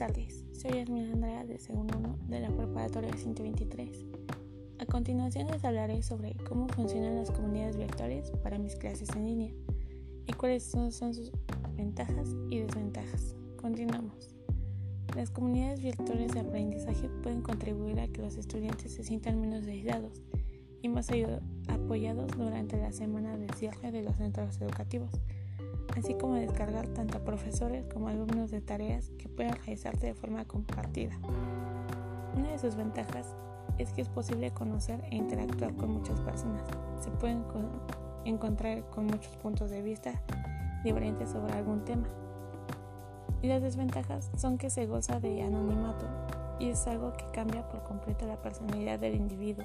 tardes, soy Yasmin Andrea de segundo 1 de la preparatoria 123. A continuación les hablaré sobre cómo funcionan las comunidades virtuales para mis clases en línea y cuáles son, sus ventajas y desventajas. Continuamos. Las comunidades virtuales de aprendizaje pueden contribuir a que los estudiantes se sientan menos aislados y más apoyados durante la semana de cierre de los centros educativos así como descargar tanto a profesores como alumnos de tareas que puedan realizarse de forma compartida. Una de sus ventajas es que es posible conocer e interactuar con muchas personas. Se pueden encontrar con muchos puntos de vista diferentes sobre algún tema. Y las desventajas son que se goza de anonimato y es algo que cambia por completo la personalidad del individuo.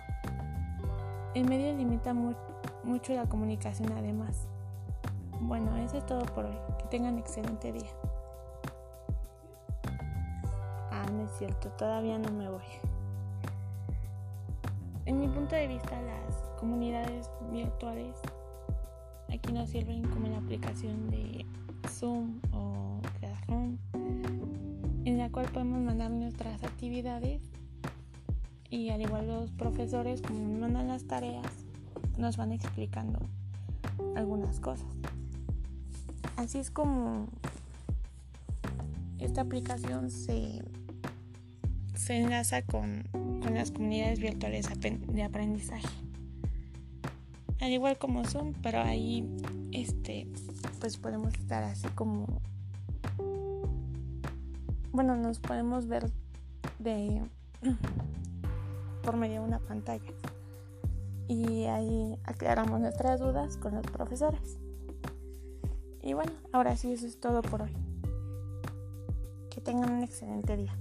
El medio limita mucho la comunicación además, bueno, eso es todo por hoy. Que tengan excelente día. Ah, no es cierto, todavía no me voy. En mi punto de vista, las comunidades virtuales aquí nos sirven como la aplicación de Zoom o Classroom, en la cual podemos mandar nuestras actividades y al igual los profesores, como nos mandan las tareas, nos van explicando algunas cosas. Así es como esta aplicación se, se enlaza con, las comunidades virtuales de aprendizaje. Al igual como Zoom, pero ahí este pues podemos estar así como bueno, nos podemos ver de por medio de una pantalla. Y ahí aclaramos nuestras dudas con los profesores. Y bueno, ahora sí, eso es todo por hoy. Que tengan un excelente día.